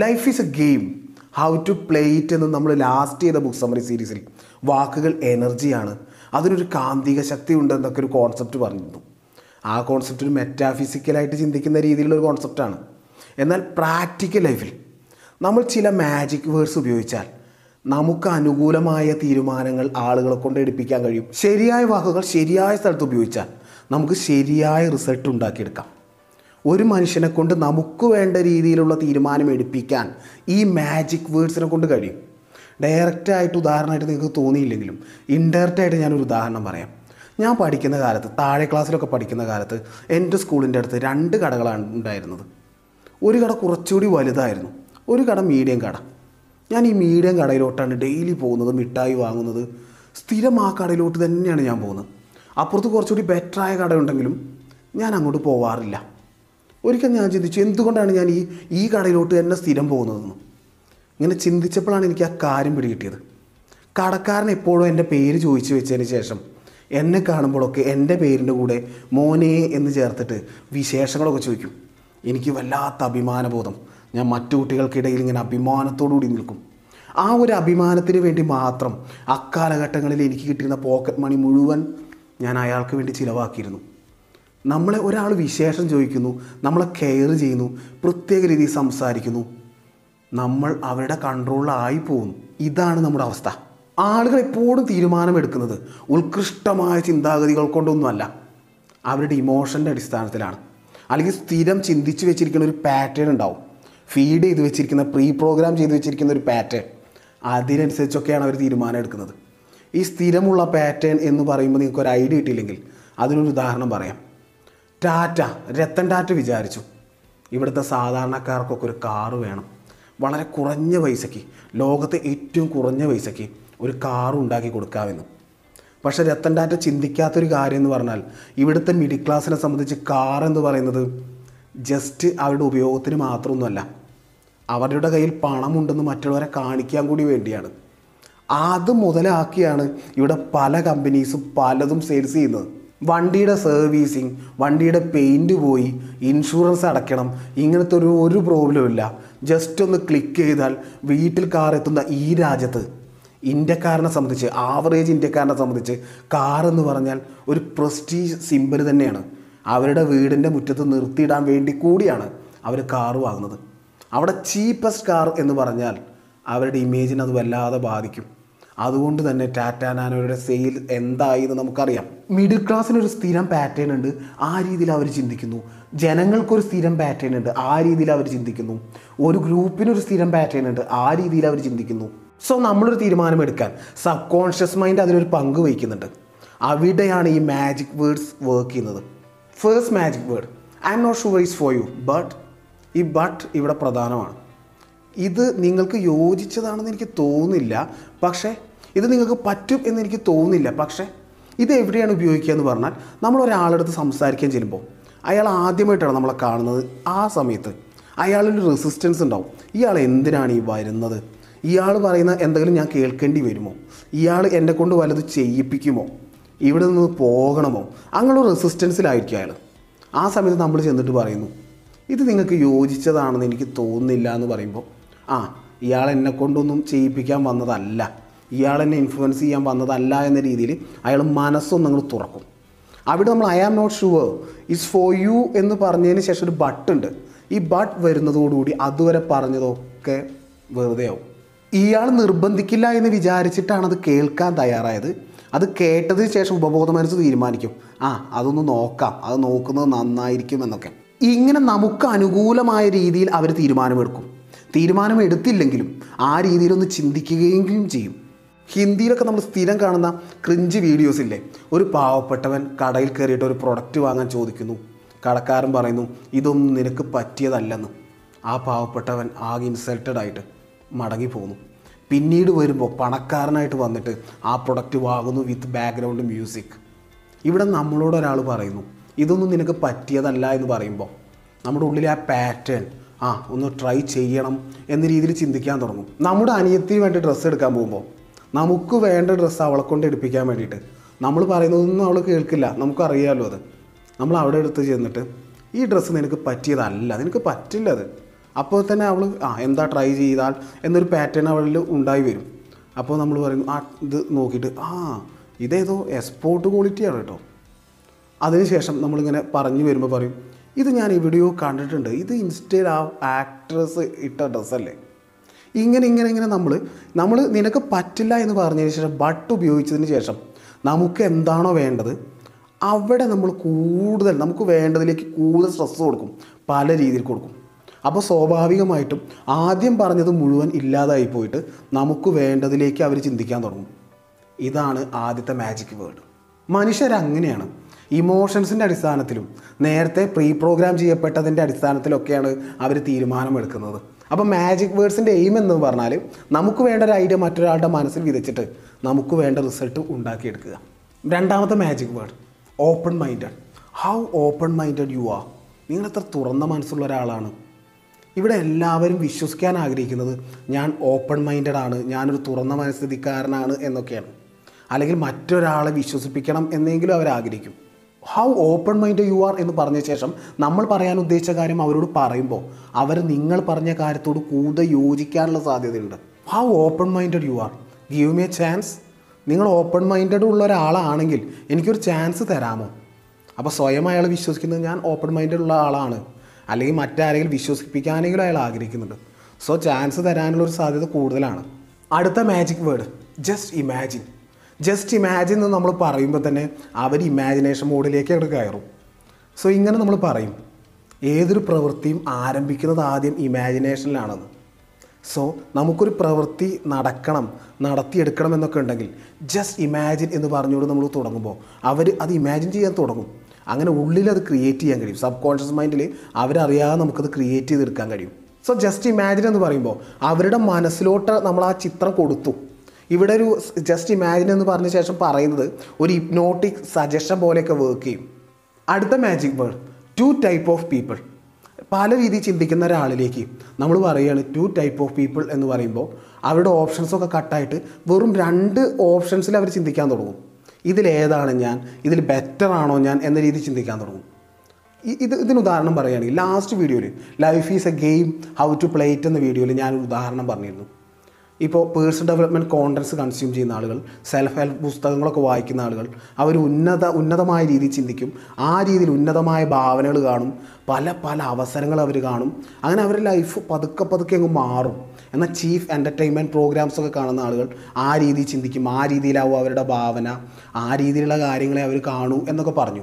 Life is a game how to play it എന്ന് നമ്മൾ last ചെയ്ത ബുക്ക് സമറി സീരീസിൽ വാക്കുകൾ എനർജിയാണ് അതിനൊരു കാന്തിക ശക്തി ഉണ്ടെന്നൊക്കെ ഒരു കോൺസെപ്റ്റ് പറഞ്ഞിരുന്നു. ആ കോൺസെപ്റ്റ് ഒരു മെറ്റാഫിസിക്കലായിട്ട് ചിന്തിക്കുന്ന രീതിയിലുള്ള ഒരു കോൺസെപ്റ്റാണ് എന്നാൽ പ്രാക്ടിക്കൽ ലൈഫിൽ നമ്മൾ ചില മാജിക് വേർഡ്സ് ഉപയോഗിച്ചാൽ നമുക്ക് അനുകൂലമായ തീരുമാനങ്ങൾ ആളുകളെ കൊണ്ട് എടുപ്പിക്കാൻ കഴിയും. ശരിയായ വാക്കുകൾ ശരിയായ സ്ഥലത്ത് ഉപയോഗിച്ചാൽ നമുക്ക് ശരിയായ റിസൾട്ട് ഉണ്ടാക്കിയെടുക്കാം. ഒരു മനുഷ്യനെ കൊണ്ട് നമുക്ക് വേണ്ട രീതിയിലുള്ള തീരുമാനം എടുപ്പിക്കാൻ ഈ മാജിക് വേർഡ്സിനെ കൊണ്ട് കഴിയും. ഡയറക്റ്റായിട്ട് ഉദാഹരണമായിട്ട് നിങ്ങൾക്ക് തോന്നിയില്ലെങ്കിലും ഇൻഡയറക്റ്റായിട്ട് ഞാനൊരു ഉദാഹരണം പറയാം. ഞാൻ പഠിക്കുന്ന കാലത്ത് താഴെ ക്ലാസ്സിലൊക്കെ പഠിക്കുന്ന കാലത്ത് എന്റെ സ്കൂളിന്റെ അടുത്ത് രണ്ട് കടകളാണ് ഉണ്ടായിരുന്നത്. ഒരു കട കുറച്ചുകൂടി വലുതായിരുന്നു. ഒരു കട മീഡിയം കട. ഞാൻ ഈ മീഡിയം കടയിലോട്ടാണ് ഡെയിലി പോകുന്നത് മിഠായി വാങ്ങുന്നത്. സ്ഥിരം ആ കടയിലോട്ട് തന്നെയാണ് ഞാൻ പോകുന്നത്. അപ്പുറത്ത് കുറച്ചുകൂടി ബെറ്ററായ കടയുണ്ടെങ്കിലും ഞാൻ അങ്ങോട്ട് പോവാറില്ല. ഒരിക്കൽ ഞാൻ ചിന്തിച്ചു എന്തുകൊണ്ടാണ് ഞാൻ ഈ ഈ കടയിലോട്ട് തന്നെ സ്ഥിരം പോകുന്നതെന്ന്? ഇങ്ങനെ ചിന്തിച്ചപ്പോഴാണ് എനിക്ക് ആ കാര്യം പിടികിട്ടിയത്. കടക്കാരൻ എപ്പോഴും എന്റെ പേര് ചോദിച്ചു വെച്ചതിന് ശേഷം എന്നെ കാണുമ്പോഴൊക്കെ എന്റെ പേരിന്റെ കൂടെ മോനെ എന്ന് ചേർത്തിട്ട് വിശേഷങ്ങളൊക്കെ ചോദിക്കും. എനിക്ക് വല്ലാത്ത അഭിമാനബോധം. ഞാൻ മറ്റു കുട്ടികൾക്കിടയിൽ ഇങ്ങനെ അഭിമാനത്തോടു കൂടി നിൽക്കും. ആ ഒരു അഭിമാനത്തിന് വേണ്ടി മാത്രം അക്കാലഘട്ടങ്ങളിൽ എനിക്ക് കിട്ടിയിരുന്ന പോക്കറ്റ് മണി മുഴുവൻ ഞാൻ അയാൾക്ക് വേണ്ടി ചിലവാക്കിയിരുന്നു. നമ്മളെ ഒരാൾ വിശേഷം ചോദിക്കുന്നു നമ്മളെ കെയർ ചെയ്യുന്നു പ്രത്യേക രീതിയിൽ സംസാരിക്കുന്നു നമ്മൾ അവരുടെ കൺട്രോളിലായി പോകുന്നു. ഇതാണ് നമ്മുടെ അവസ്ഥ. ആളുകൾ എപ്പോഴും തീരുമാനമെടുക്കുന്നത് ഉത്കൃഷ്ടമായ ചിന്താഗതികൾ കൊണ്ടൊന്നുമല്ല. അവരുടെ ഇമോഷന്റെ അടിസ്ഥാനത്തിലാണ്. അല്ലെങ്കിൽ സ്ഥിരം ചിന്തിച്ച് വെച്ചിരിക്കുന്ന ഒരു പാറ്റേൺ ഉണ്ടാവും. ഫീഡ് ചെയ്ത് വെച്ചിരിക്കുന്ന പ്രീ പ്രോഗ്രാം ചെയ്ത് വെച്ചിരിക്കുന്ന ഒരു പാറ്റേൺ അതിനനുസരിച്ചൊക്കെയാണ് അവർ തീരുമാനം എടുക്കുന്നത്. ഈ സ്ഥിരമുള്ള പാറ്റേൺ എന്ന് പറയുമ്പോൾ നിങ്ങൾക്ക് ഒരു ഐഡിയ കിട്ടിയില്ലെങ്കിൽ അതിനൊരു ഉദാഹരണം പറയാം. ടാറ്റ രത്തൻ ടാറ്റ വിചാരിച്ചു. ഇവിടുത്തെ സാധാരണക്കാർക്കൊക്കെ ഒരു കാറ് വേണം. വളരെ കുറഞ്ഞ പൈസയ്ക്ക് ലോകത്തെ ഏറ്റവും കുറഞ്ഞ പൈസയ്ക്ക് ഒരു കാറ് ഉണ്ടാക്കി കൊടുക്കാമെന്ന്. പക്ഷേ രത്തൻ ടാറ്റ ചിന്തിക്കാത്തൊരു കാര്യം എന്ന് പറഞ്ഞാൽ ഇവിടുത്തെ മിഡിൽ ക്ലാസ്സിനെ സംബന്ധിച്ച് കാർ എന്ന് പറയുന്നത് ജസ്റ്റ് അവരുടെ ഉപയോഗത്തിന് മാത്രമൊന്നുമല്ല. അവരുടെ കയ്യിൽ പണമുണ്ടെന്ന് മറ്റുള്ളവരെ കാണിക്കാൻ കൂടി വേണ്ടിയാണ്. അത് മുതലാക്കിയാണ് ഇവിടെ പല കമ്പനീസും പലതും സെയിൽസ് ചെയ്യുന്നത്. വണ്ടിയുടെ സർവീസിങ് വണ്ടിയുടെ പെയിന്റ് പോയി ഇൻഷുറൻസ് അടയ്ക്കണം ഇങ്ങനത്തെ ഒരു ഒരു പ്രോബ്ലം ഇല്ല. ജസ്റ്റ് ഒന്ന് ക്ലിക്ക് ചെയ്താൽ വീട്ടിൽ കാർ എത്തുന്ന ഈ രാജ്യത്ത് ഇന്ത്യക്കാരനെ സംബന്ധിച്ച് ആവറേജ് ഇന്ത്യക്കാരനെ സംബന്ധിച്ച് കാർ എന്ന് പറഞ്ഞാൽ ഒരു പ്രസ്റ്റീജ് സിമ്പിൾ തന്നെയാണ്. അവരുടെ വീടിന്റെ മുറ്റത്ത് നിർത്തിയിടാൻ വേണ്ടി കൂടിയാണ് അവർ കാർ വാങ്ങുന്നത്. അവിടെ ചീപ്പസ്റ്റ് കാർ എന്ന് പറഞ്ഞാൽ അവരുടെ ഇമേജിനെ അത് വല്ലാതെ ബാധിക്കും. അതുകൊണ്ട് തന്നെ ടാറ്റ നാനോയുടെ സെയിൽ എന്തായി എന്ന് നമുക്കറിയാം മിഡിൽ ക്ലാസ്സിനൊരു സ്ഥിരം പാറ്റേൺ ഉണ്ട്. ആ രീതിയിൽ അവർ ചിന്തിക്കുന്നു. ജനങ്ങൾക്കൊരു സ്ഥിരം പാറ്റേൺ ഉണ്ട്. ആ രീതിയിൽ അവർ ചിന്തിക്കുന്നു. ഒരു ഗ്രൂപ്പിനൊരു സ്ഥിരം പാറ്റേൺ ഉണ്ട്. ആ രീതിയിൽ അവർ ചിന്തിക്കുന്നു. സോ നമ്മളൊരു തീരുമാനം എടുക്കാൻ സബ് കോൺഷ്യസ് മൈൻഡ് അതിലൊരു പങ്ക് വഹിക്കുന്നുണ്ട്. അവിടെയാണ് ഈ മാജിക് വേർഡ്സ് വർക്ക് ചെയ്യുന്നത്. First magic word I'm not sure is for you but ഈ ബട്ട് ഇവിടെ പ്രധാനമാണ്. ഇത് നിങ്ങൾക്ക് യോജിച്ചതാണെന്ന് എനിക്ക് തോന്നുന്നില്ല. പക്ഷേ ഇത് നിങ്ങൾക്ക് പറ്റും എന്ന് എനിക്ക് തോന്നുന്നില്ല. പക്ഷേ ഇത് എവിടെയാണ് ഉപയോഗിക്കുക എന്ന് പറഞ്ഞാൽ നമ്മൾ ഒരാളെടുത്ത് സംസാരിക്കാൻ ചെല്ലുമ്പോൾ അയാൾ ആദ്യമായിട്ടാണ് നമ്മളെ കാണുന്നത്. ആ സമയത്ത് അയാളൊരു റെസിസ്റ്റൻസ് ഉണ്ടാവും. ഇയാൾ എന്തിനാണ് ഈ വരുന്നത്? ഇയാൾ പറയുന്ന എന്തെങ്കിലും ഞാൻ കേൾക്കേണ്ടി വരുമോ? ഇയാൾ എന്നെ കൊണ്ട് വല്ലത് ചെയ്യിപ്പിക്കുമോ? ഇവിടെ നിന്ന് പോകണമോ? അങ്ങനെ റെസിസ്റ്റൻസിലായിരിക്കും അയാൾ. ആ സമയത്ത് നമ്മൾ ചെന്നിട്ട് പറയുന്നു ഇത് നിങ്ങൾക്ക് യോജിച്ചതാണെന്ന് എനിക്ക് തോന്നുന്നില്ല എന്ന് പറയുമ്പോൾ ആ ഇയാൾ എന്നെ കൊണ്ടൊന്നും ചെയ്യിപ്പിക്കാൻ വന്നതല്ല. ഇയാൾ എന്നെ ഇൻഫ്ലുവൻസ് ചെയ്യാൻ വന്നതല്ല എന്ന രീതിയിൽ അയാൾ മനസ്സും നിങ്ങൾ തുറക്കും. അവിടെ നമ്മൾ I am not sure is for you എന്ന് പറഞ്ഞതിന് ശേഷം ഒരു ബട്ട് ഉണ്ട്. ഈ ബട്ട് വരുന്നതോടുകൂടി അതുവരെ പറഞ്ഞതൊക്കെ വെറുതെയാവും ഇയാൾ നിർബന്ധിക്കില്ല എന്ന് വിചാരിച്ചിട്ടാണ് അത് കേൾക്കാൻ തയ്യാറായത്. അത് കേട്ടതിന് ശേഷം ഉപബോധ മനസ്സ് തീരുമാനിക്കും. ആ അതൊന്ന് നോക്കാം. അത് നോക്കുന്നത് നന്നായിരിക്കും എന്നൊക്കെ. ഇങ്ങനെ നമുക്ക് അനുകൂലമായ രീതിയിൽ അവർ തീരുമാനമെടുക്കും. തീരുമാനം എടുത്തില്ലെങ്കിലും ആ രീതിയിലൊന്ന് ചിന്തിക്കുകയെങ്കിലും ചെയ്യും. ഹിന്ദിയിലൊക്കെ നമ്മൾ സ്ഥിരം കാണുന്ന ക്രിഞ്ച് വീഡിയോസ് ഇല്ലേ? ഒരു പാവപ്പെട്ടവൻ കടയിൽ കയറിയിട്ട് ഒരു പ്രൊഡക്റ്റ് വാങ്ങാൻ ചോദിക്കുന്നു. കടക്കാരൻ പറയുന്നു ഇതൊന്നും നിനക്ക് പറ്റിയതല്ലെന്ന്. ആ പാവപ്പെട്ടവൻ ആകെ ഇൻസൾട്ടഡ് ആയിട്ട് മടങ്ങി പോകുന്നു പിന്നീട് വരുമ്പോൾ പണക്കാരനായിട്ട് വന്നിട്ട് ആ പ്രൊഡക്റ്റ് വാങ്ങുന്നു വിത്ത് ബാക്ക്ഗ്രൗണ്ട് മ്യൂസിക് ഇവിടെ നമ്മളോട് ഒരാൾ പറയുന്നു ഇതൊന്നും നിനക്ക് പറ്റിയതല്ല എന്ന് പറയുമ്പോൾ നമ്മുടെ ഉള്ളിലെ ആ പാറ്റേൺ ആ ഒന്ന് ട്രൈ ചെയ്യണം എന്ന രീതിയിൽ ചിന്തിക്കാൻ തുടങ്ങും. നമ്മുടെ അനിയത്തിന് വേണ്ടി ഡ്രസ്സ് എടുക്കാൻ പോകുമ്പോൾ നമുക്ക് വേണ്ട ഡ്രസ്സ് അവളെ കൊണ്ട് എടുപ്പിക്കാൻ വേണ്ടിയിട്ട് നമ്മൾ പറയുന്നതൊന്നും അവൾ കേൾക്കില്ല. നമുക്കറിയാമല്ലോ അത്. നമ്മൾ അവിടെ എടുത്ത് ചെന്നിട്ട് ഈ ഡ്രസ്സ് നിനക്ക് പറ്റിയതല്ല നിനക്ക് പറ്റില്ല അത്. അപ്പോൾ തന്നെ അവൾ ആ എന്താ ട്രൈ ചെയ്താൽ? എന്നൊരു പാറ്റേൺ അവളിൽ ഉണ്ടായി വരും. അപ്പോൾ നമ്മൾ പറയും ആ ഇത് നോക്കിയിട്ട് ആ ഇതേതോ എക്സ്പോർട്ട് ക്വാളിറ്റിയാണ് കേട്ടോ. അതിനുശേഷം നമ്മളിങ്ങനെ പറഞ്ഞു വരുമ്പോൾ പറയും ഇത് ഞാൻ ഈ വീഡിയോ കണ്ടിട്ടുണ്ട്. ഇത് ഇൻസ്റ്റയിൽ ആ ആക്ട്രസ് ഇട്ട ഡ്രസ്സല്ലേ? ഇങ്ങനെ ഇങ്ങനെ ഇങ്ങനെ നമ്മൾ നമ്മൾ നിനക്ക് പറ്റില്ല എന്ന് പറഞ്ഞതിന് ശേഷം ബട്ട് ഉപയോഗിച്ചതിന് ശേഷം നമുക്ക് എന്താണോ വേണ്ടത് അവിടെ നമ്മൾ കൂടുതൽ നമുക്ക് വേണ്ടതിലേക്ക് കൂടുതൽ സ്ട്രെസ് കൊടുക്കും. പല രീതിയിൽ കൊടുക്കും. അപ്പോൾ സ്വാഭാവികമായിട്ടും ആദ്യം പറഞ്ഞത് മുഴുവൻ ഇല്ലാതായി പോയിട്ട് നമുക്ക് വേണ്ടതിലേക്ക് അവർ ചിന്തിക്കാൻ തുടങ്ങും. ഇതാണ് ആദ്യത്തെ മാജിക് വേർഡ് മനുഷ്യരങ്ങനെയാണ്. ഇമോഷൻസിന്റെ അടിസ്ഥാനത്തിലും നേരത്തെ പ്രീ പ്രോഗ്രാം ചെയ്യപ്പെട്ടതിന്റെ അടിസ്ഥാനത്തിലൊക്കെയാണ് അവർ തീരുമാനമെടുക്കുന്നത്. അപ്പോൾ മാജിക് വേർഡ്സിന്റെ എയിം എന്ന് പറഞ്ഞാൽ നമുക്ക് വേണ്ട ഒരു ഐഡിയ മറ്റൊരാളുടെ മനസ്സിൽ വിതച്ചിട്ട് നമുക്ക് വേണ്ട റിസൾട്ട് ഉണ്ടാക്കിയെടുക്കുക. രണ്ടാമത്തെ magic word open minded how open minded you are നിങ്ങൾ എത്ര തുറന്ന മനസ്സുള്ള ഒരാളാണ്. ഇവിടെ എല്ലാവരും വിശ്വസിക്കാൻ ആഗ്രഹിക്കുന്നത് ഞാൻ ഓപ്പൺ മൈൻഡഡ് ആണ് ഞാനൊരു തുറന്ന മനസ്ഥിതിക്കാരനാണ് എന്നൊക്കെയാണ്. അല്ലെങ്കിൽ മറ്റൊരാളെ വിശ്വസിപ്പിക്കണം എന്നെങ്കിലും അവർ how open mind you are എന്ന് പറഞ്ഞ ശേഷം നമ്മൾ പറയാൻ ഉദ്ദേശിച്ച കാര്യം അവരോട് പറയുമ്പോൾ അവർ നിങ്ങൾ പറഞ്ഞ കാര്യത്തോട് കൂടുതൽ യോജിക്കാനുള്ള സാധ്യതയുണ്ട്. How open minded you are give me a chance നിങ്ങൾ ഓപ്പൺ മൈൻഡഡ് ഉള്ള ഒരാളാണെങ്കിൽ എനിക്കൊരു ചാൻസ് തരാമോ? അപ്പോൾ സ്വയം അയാൾ വിശ്വസിക്കുന്നത് ഞാൻ ഓപ്പൺ മൈൻഡഡ് ഉള്ള ആളാണ്. അല്ലെങ്കിൽ മറ്റാരെങ്കിലും വിശ്വസിപ്പിക്കാനെങ്കിലും അയാൾ ആഗ്രഹിക്കുന്നുണ്ട്. സോ ചാൻസ് തരാനുള്ള ഒരു സാധ്യത കൂടുതലാണ്. അടുത്ത magic word just imagine just imagine എന്ന് നമ്മൾ പറയുമ്പോൾ തന്നെ അവർ ഇമാജിനേഷൻ മോഡിലേക്ക് അങ്ങോട്ട് കയറും. സോ ഇങ്ങനെ നമ്മൾ പറയും. ഏതൊരു പ്രവൃത്തിയും ആരംഭിക്കുന്നത് ആദ്യം ഇമാജിനേഷനിലാണെന്ന് സോ നമുക്കൊരു പ്രവൃത്തി നടക്കണം നടത്തിയെടുക്കണം എന്നൊക്കെ ഉണ്ടെങ്കിൽ ജസ്റ്റ് ഇമാജിൻ എന്ന് പറഞ്ഞുകൊണ്ട് നമ്മൾ തുടങ്ങുമ്പോൾ അവർ അത് ഇമാജിൻ ചെയ്യാൻ തുടങ്ങും. അങ്ങനെ ഉള്ളിൽ അത് ക്രിയേറ്റ് ചെയ്യാൻ കഴിയും. സബ് കോൺഷ്യസ് മൈൻഡിൽ അവരറിയാതെ നമുക്കത് ക്രിയേറ്റ് ചെയ്തെടുക്കാൻ കഴിയും. സോ ജസ്റ്റ് ഇമാജിൻ എന്ന് പറയുമ്പോൾ അവരുടെ മനസ്സിലോട്ട് നമ്മൾ ആ ചിത്രം കൊടുത്തു. ഇവിടെ ഒരു ജസ്റ്റ് ഇമാജിൻ എന്ന് പറഞ്ഞ ശേഷം പറയുന്നത് ഒരു ഹിപ്നോട്ടിക് സജഷൻ പോലെയൊക്കെ വർക്ക് ചെയ്യും. അടുത്ത magic word two type of people പല രീതിയിൽ ചിന്തിക്കുന്ന ഒരാളിലേക്ക് നമ്മൾ പറയുകയാണ് ടു ടൈപ്പ് ഓഫ് പീപ്പിൾ എന്ന് പറയുമ്പോൾ അവരുടെ ഓപ്ഷൻസൊക്കെ കട്ടായിട്ട് വെറും രണ്ട് ഓപ്ഷൻസിൽ അവർ ചിന്തിക്കാൻ തുടങ്ങും. ഇതിലേതാണ് ഞാൻ ഇതിൽ ബെറ്റർ ആണോ ഞാൻ എന്ന രീതിയിൽ ചിന്തിക്കാൻ തുടങ്ങും. ഇത് ഇതിന് ഉദാഹരണം പറയുകയാണെങ്കിൽ ലാസ്റ്റ് വീഡിയോയിൽ life is a game how to play it എന്ന വീഡിയോയിൽ ഞാനൊരു ഉദാഹരണം പറഞ്ഞിരുന്നു. ഇപ്പോൾ പേഴ്സണൽ ഡെവലപ്മെന്റ് കോണ്ടൻസ് കൺസ്യൂം ചെയ്യുന്ന ആളുകൾ സെൽഫ് ഹെൽപ്പ് പുസ്തകങ്ങളൊക്കെ വായിക്കുന്ന ആളുകൾ അവർ ഉന്നത ഉന്നതമായ രീതിയിൽ ചിന്തിക്കും. ആ രീതിയിൽ ഉന്നതമായ ഭാവനകൾ കാണും. പല പല അവസരങ്ങൾ അവർ കാണും. അങ്ങനെ അവരുടെ ലൈഫ് പതുക്കെ പതുക്കെ അങ്ങ് മാറും. എന്നാൽ ചീഫ് എന്റർടൈൻമെന്റ് പ്രോഗ്രാംസ് ഒക്കെ കാണുന്ന ആളുകൾ ആ രീതിയിൽ ചിന്തിക്കും. ആ രീതിയിലാവും അവരുടെ ഭാവന. ആ രീതിയിലുള്ള കാര്യങ്ങളെ അവർ കാണൂ എന്നൊക്കെ പറഞ്ഞു.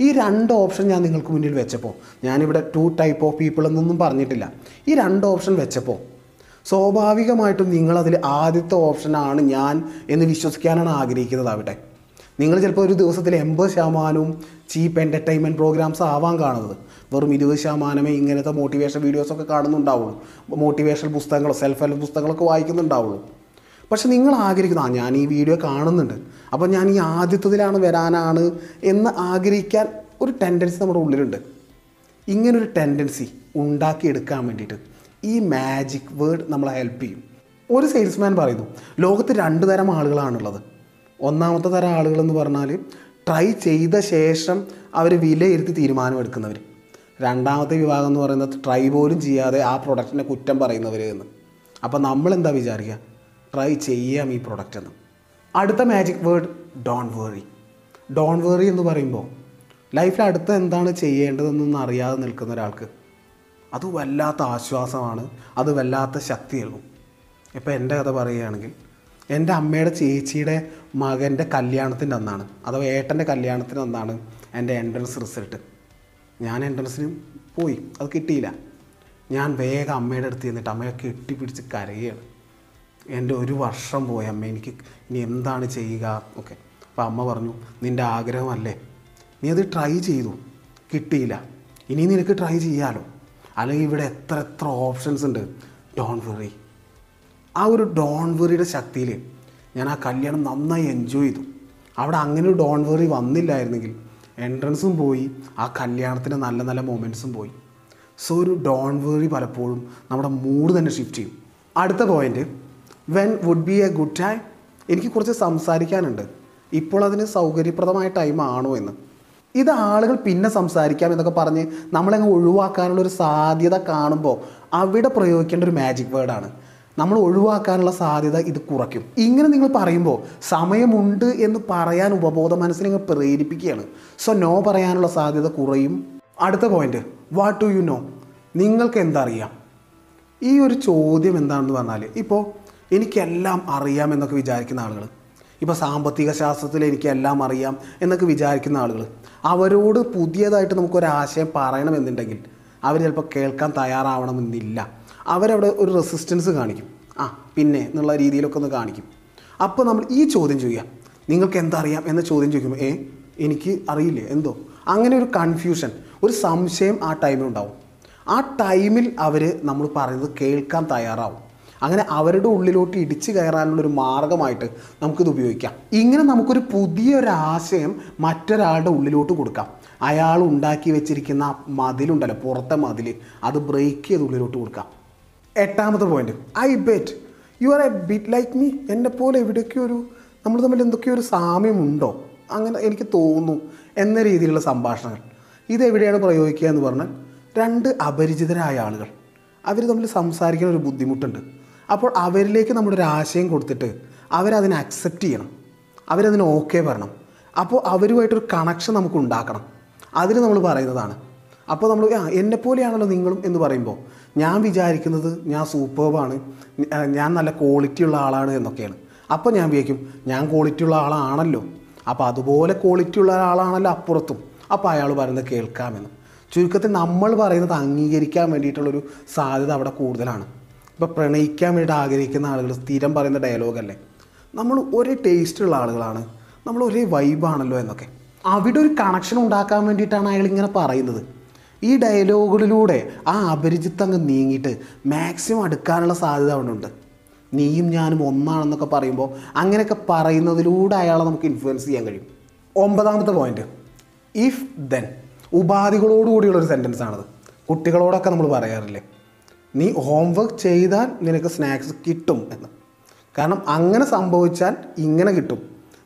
ഈ രണ്ട് ഓപ്ഷൻ ഞാൻ നിങ്ങൾക്ക് മുന്നിൽ വെച്ചപ്പോൾ ഞാനിവിടെ ടു ടൈപ്പ് ഓഫ് പീപ്പിൾ എന്നൊന്നും പറഞ്ഞിട്ടില്ല. ഈ രണ്ട് ഓപ്ഷൻ വെച്ചപ്പോൾ സ്വാഭാവികമായിട്ടും നിങ്ങളതിൽ ആദ്യത്തെ ഓപ്ഷനാണ് ഞാൻ എന്ന് വിശ്വസിക്കാനാണ് ആഗ്രഹിക്കുന്നത് ആവട്ടെ. നിങ്ങൾ ചിലപ്പോൾ ഒരു ദിവസത്തിൽ എൺപത് ശതമാനവും ചീപ്പ് എന്റർടൈൻമെന്റ് പ്രോഗ്രാംസ് ആവാൻ കാണുന്നത്. വെറും ഇരുപത് ശതമാനമേ ഇങ്ങനത്തെ മോട്ടിവേഷൻ വീഡിയോസൊക്കെ കാണുന്നുണ്ടാവുള്ളൂ. മോട്ടിവേഷൻ പുസ്തകങ്ങളോ സെൽഫ് ഹെൽപ്പ് പുസ്തകങ്ങളൊക്കെ വായിക്കുന്നുണ്ടാവുള്ളൂ. പക്ഷെ നിങ്ങൾ ആഗ്രഹിക്കുന്ന ഞാൻ ഈ വീഡിയോ കാണുന്നുണ്ട്. അപ്പോൾ ഞാൻ ഈ ആദ്യത്തതിലാണ് വരാനാണ് എന്ന് ആഗ്രഹിക്കാൻ ഒരു ടെൻഡൻസി നമ്മുടെ ഉള്ളിലുണ്ട്. ഇങ്ങനൊരു ടെൻഡൻസി ഉണ്ടാക്കിയെടുക്കാൻ വേണ്ടിയിട്ട് ഈ മാജിക് വേർഡ് നമ്മളെ ഹെൽപ്പ് ചെയ്യും. ഒരു സെയിൽസ്മാൻ പറയുന്നു ലോകത്ത് രണ്ട് തരം ആളുകളാണുള്ളത്. ഒന്നാമത്തെ തരം ആളുകളെന്ന് പറഞ്ഞാൽ ട്രൈ ചെയ്ത ശേഷം അവർ വിലയിരുത്തി തീരുമാനമെടുക്കുന്നവർ രണ്ടാമത്തെ വിഭാഗം എന്ന് പറയുന്നത് ട്രൈ പോലും ചെയ്യാതെ ആ പ്രൊഡക്റ്റിനെ കുറ്റം പറയുന്നവർ എന്ന്. അപ്പോൾ നമ്മൾ എന്താ വിചാരിക്കുക? ട്രൈ ചെയ്യാം ഈ പ്രൊഡക്റ്റ് എന്ന്. അടുത്ത magic word don't worry don't worry എന്ന് പറയുമ്പോൾ ലൈഫിൽ അടുത്ത എന്താണ് ചെയ്യേണ്ടതെന്നൊന്നും അറിയാതെ നിൽക്കുന്ന ഒരാൾക്ക് അത് വല്ലാത്ത ആശ്വാസമാണ് അത് വല്ലാത്ത ശക്തിയാകും. ഇപ്പോൾ എന്റെ കഥ പറയുകയാണെങ്കിൽ എന്റെ അമ്മയുടെ ചേച്ചിയുടെ മകന്റെ കല്യാണത്തിന്റെ അന്നാണ് അഥവാ ഏട്ടന്റെ കല്യാണത്തിന്റെ അന്നാണ് എന്റെ എൻട്രൻസ് റിസൾട്ട് ഞാൻ എൻട്രൻസിന് പോയി അത് കിട്ടിയില്ല. ഞാൻ വേഗം അമ്മയുടെ അടുത്ത് ചെന്നിട്ട് അമ്മയെ കെട്ടിപ്പിടിച്ച് കരയുകയാണ്. എന്റെ ഒരു വർഷം പോയി അമ്മ എനിക്ക് ഇനി എന്താണ് ചെയ്യുക? ഒക്കെ. അപ്പോൾ അമ്മ പറഞ്ഞു നിന്റെ ആഗ്രഹമല്ലേ? നീ അത് ട്രൈ ചെയ്തു. കിട്ടിയില്ല. ഇനി നിനക്ക് ട്രൈ ചെയ്യാലോ? അല്ലെങ്കിൽ ഇവിടെ എത്ര എത്ര ഓപ്ഷൻസ് ഉണ്ട്. ഡോൺ വെറി ആ ഒരു ഡോൺ വെറിയുടെ ശക്തിയിൽ ഞാൻ ആ കല്യാണം നന്നായി എൻജോയ് ചെയ്തു. അവിടെ അങ്ങനെ ഒരു ഡോൺ വെറി വന്നില്ലായിരുന്നെങ്കിൽ എൻട്രൻസും പോയി ആ കല്യാണത്തിന്റെ നല്ല നല്ല മൊമെന്റ്സും പോയി. സോ ഒരു ഡോൺ വെറി പലപ്പോഴും നമ്മുടെ മൂഡ് തന്നെ ഷിഫ്റ്റ് ചെയ്യും. അടുത്ത point when would be a good time എനിക്ക് കുറച്ച് സംസാരിക്കാനുണ്ട്. ഇപ്പോൾ അതിന് സൗകര്യപ്രദമായ ടൈം ആണോ എന്ന്. ഇത് ആളുകൾ പിന്നെ സംസാരിക്കാം എന്നൊക്കെ പറഞ്ഞ് നമ്മളങ്ങ് ഒഴിവാക്കാനുള്ള ഒരു സാധ്യത കാണുമ്പോൾ അവിടെ പ്രയോഗിക്കേണ്ട ഒരു മാജിക് വേർഡാണ് നമ്മൾ ഒഴിവാക്കാനുള്ള സാധ്യത ഇത് കുറയ്ക്കും. ഇങ്ങനെ നിങ്ങൾ പറയുമ്പോൾ സമയമുണ്ട് എന്ന് പറയാൻ ഉപബോധ മനസ്സിനെ നിങ്ങൾ പ്രേരിപ്പിക്കുകയാണ്. സോ നോ പറയാനുള്ള സാധ്യത കുറയും. അടുത്ത point what do you know നിങ്ങൾക്ക് എന്തറിയാം? ഈ ഒരു ചോദ്യം എന്താണെന്ന് പറഞ്ഞാൽ ഇപ്പോൾ എനിക്കെല്ലാം അറിയാം എന്നൊക്കെ വിചാരിക്കുന്ന ആളുകൾ ഇപ്പോൾ സാമ്പത്തിക ശാസ്ത്രത്തിൽ എനിക്ക് എല്ലാം അറിയാം എന്നൊക്കെ വിചാരിക്കുന്ന ആളുകൾ. അവരോട് പുതിയതായിട്ട് നമുക്കൊരാശയം പറയണമെന്നുണ്ടെങ്കിൽ അവർ ചിലപ്പോൾ കേൾക്കാൻ തയ്യാറാവണമെന്നില്ല. അവരവിടെ ഒരു റെസിസ്റ്റൻസ് കാണിക്കും. ആ പിന്നെ എന്നുള്ള രീതിയിലൊക്കെ ഒന്ന് കാണിക്കും. അപ്പോൾ നമ്മൾ ഈ ചോദ്യം ചെയ്യാം നിങ്ങൾക്ക് എന്തറിയാം എന്ന ചോദ്യം ചോദിക്കുമ്പോൾ ഏ എനിക്ക് അറിയില്ലേ? എന്തോ? അങ്ങനെ ഒരു കൺഫ്യൂഷൻ ഒരു സംശയം ആ ടൈമിൽ ഉണ്ടാവും. ആ ടൈമിൽ അവർ നമ്മൾ പറയുന്നത് കേൾക്കാൻ തയ്യാറാവും. അങ്ങനെ അവരുടെ ഉള്ളിലോട്ട് ഇടിച്ചു കയറാനുള്ളൊരു മാർഗമായിട്ട് നമുക്കിത് ഉപയോഗിക്കാം. ഇങ്ങനെ നമുക്കൊരു പുതിയൊരു ആശയം മറ്റൊരാളുടെ ഉള്ളിലോട്ട് കൊടുക്കാം. അയാൾ ഉണ്ടാക്കി വെച്ചിരിക്കുന്ന മതിലുണ്ടല്ലോ പുറത്തെ മതിൽ അത് ബ്രേക്ക് ചെയ്ത് ഉള്ളിലോട്ട് കൊടുക്കാം. എട്ടാമത്തെ point I bet you are a bit like me എന്നെ പോലെ എവിടെയൊക്കെയോ ഒരു നമ്മൾ തമ്മിൽ എന്തൊക്കെയോ ഒരു സാമ്യമുണ്ടോ? അങ്ങനെ എനിക്ക് തോന്നുന്നു എന്ന രീതിയിലുള്ള സംഭാഷണങ്ങൾ. ഇതെവിടെയാണ് പ്രയോഗിക്കുക എന്ന് പറഞ്ഞാൽ രണ്ട് അപരിചിതരായ ആളുകൾ. അവർ തമ്മിൽ സംസാരിക്കാൻ ഒരു ബുദ്ധിമുട്ടുണ്ട്. അപ്പോൾ അവരിലേക്ക് നമ്മളൊരു ആശയം കൊടുത്തിട്ട് അവരതിനെ അക്സെപ്റ്റ് ചെയ്യണം. അവരതിന് ഓക്കെ പറയണം. അപ്പോൾ അവരുമായിട്ടൊരു കണക്ഷൻ നമുക്ക് ഉണ്ടാക്കണം. അതിന് നമ്മൾ പറയുന്നതാണ്. അപ്പോൾ നമ്മൾ ആ എന്നെ പോലെയാണല്ലോ നിങ്ങളും എന്ന് പറയുമ്പോൾ ഞാൻ വിചാരിക്കുന്നത് ഞാൻ സൂപ്പർബാണ് ഞാൻ നല്ല ക്വാളിറ്റി ഉള്ള ആളാണ് എന്നൊക്കെയാണ്. അപ്പോൾ ഞാൻ വിചാരിക്കും ഞാൻ ക്വാളിറ്റി ഉള്ള ആളാണല്ലോ. അപ്പോൾ അതുപോലെ ക്വാളിറ്റി ഉള്ള ഒരാളാണല്ലോ അപ്പുറത്തും. അപ്പോൾ അയാൾ പറയുന്നത് കേൾക്കാമെന്ന്. ചുരുക്കത്തിൽ നമ്മൾ പറയുന്നത് അംഗീകരിക്കാൻ വേണ്ടിയിട്ടുള്ളൊരു സാധ്യത അവിടെ കൂടുതലാണ്. ഇപ്പോൾ പ്രണയിക്കാൻ വേണ്ടി ആഗ്രഹിക്കുന്ന ആളുകൾ സ്ഥിരം പറയുന്ന ഡയലോഗല്ലേ നമ്മൾ ഒരേ ടേസ്റ്റുള്ള ആളുകളാണ്. നമ്മൾ ഒരേ വൈബാണല്ലോ എന്നൊക്കെ. അവിടെ ഒരു കണക്ഷൻ ഉണ്ടാക്കാൻ വേണ്ടിയിട്ടാണ് അയാൾ ഇങ്ങനെ പറയുന്നത്. ഈ ഡയലോഗുകളിലൂടെ ആ അപരിചിത്തം അങ്ങ് നീങ്ങിയിട്ട് മാക്സിമം അടുക്കാനുള്ള സാധ്യത അവിടെ ഉണ്ട് നീയും ഞാനും ഒന്നാണെന്നൊക്കെ പറയുമ്പോൾ അങ്ങനെയൊക്കെ പറയുന്നതിലൂടെ അയാളെ നമുക്ക് ഇൻഫ്ലുവൻസ് ചെയ്യാൻ കഴിയും. ഒമ്പതാമത്തെ പോയിന്റ് ഇഫ് ദെൻ ഉപാധികളോടുകൂടിയുള്ളൊരു സെന്റൻസ് ആണത്. കുട്ടികളോടൊക്കെ നമ്മൾ പറയാറില്ലേ? നീ ഹോംവർക്ക് ചെയ്താൽ നിനക്ക് സ്നാക്സ് കിട്ടും എന്ന്. കാരണം അങ്ങനെ സംഭവിച്ചാൽ ഇങ്ങനെ കിട്ടും.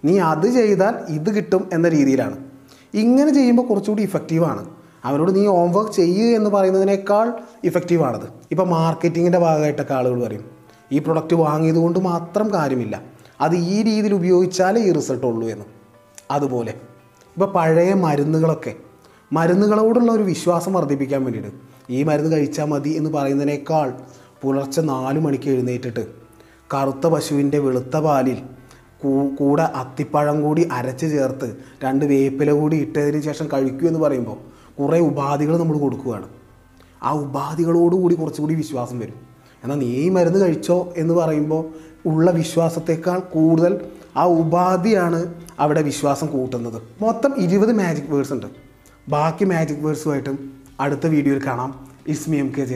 നീ അത് ചെയ്താൽ ഇത് കിട്ടും എന്ന രീതിയിലാണ്. ഇങ്ങനെ ചെയ്യുമ്പോൾ കുറച്ചുകൂടി ഇഫക്റ്റീവാണ് അവരോട് നീ ഹോംവർക്ക് ചെയ്യുക എന്ന് പറയുന്നതിനേക്കാൾ ഇഫക്റ്റീവാണത് ഇപ്പോൾ മാർക്കറ്റിങ്ങിന്റെ ഭാഗമായിട്ടൊക്കെ ആളുകൾ പറയും ഈ പ്രൊഡക്റ്റ് വാങ്ങിയത് കൊണ്ട് മാത്രം കാര്യമില്ല. അത് ഈ രീതിയിൽ ഉപയോഗിച്ചാലേ ഈ റിസൾട്ട് ഉള്ളൂ എന്ന്. അതുപോലെ. ഇപ്പോൾ പഴയ മരുന്നുകളൊക്കെ. മരുന്നുകളോടുള്ള ഒരു വിശ്വാസം വർദ്ധിപ്പിക്കാൻ വേണ്ടിയിട്ട് ഈ മരുന്ന് കഴിച്ചാൽ മതി എന്ന് പറയുന്നതിനേക്കാൾ പുലർച്ചെ നാല് മണിക്ക് എഴുന്നേറ്റിട്ട് കറുത്ത പശുവിന്റെ വെളുത്ത പാലിൽ കൂടെ അത്തിപ്പഴം കൂടി അരച്ച് ചേർത്ത് രണ്ട് വേപ്പില കൂടി ഇട്ടതിന് ശേഷം കഴിക്കൂ എന്ന് പറയുമ്പോൾ കുറേ ഉപാധികൾ നമ്മൾ കൊടുക്കുകയാണ്. ആ ഉപാധികളോടുകൂടി കുറച്ചുകൂടി വിശ്വാസം വരും. എന്നാൽ നീ മരുന്ന് കഴിച്ചോ എന്ന് പറയുമ്പോൾ ഉള്ള വിശ്വാസത്തേക്കാൾ കൂടുതൽ ആ ഉപാധിയാണ് അവിടെ വിശ്വാസം കൂട്ടുന്നത്. മൊത്തം ഇരുപത് മാജിക് വേർഡ്സ് ഉണ്ട്. ബാക്കി മാജിക് വേർഡ്സുമായിട്ടും അടുത്ത വീഡിയോയിൽ കാണാം. ഇസ്മി എം കെ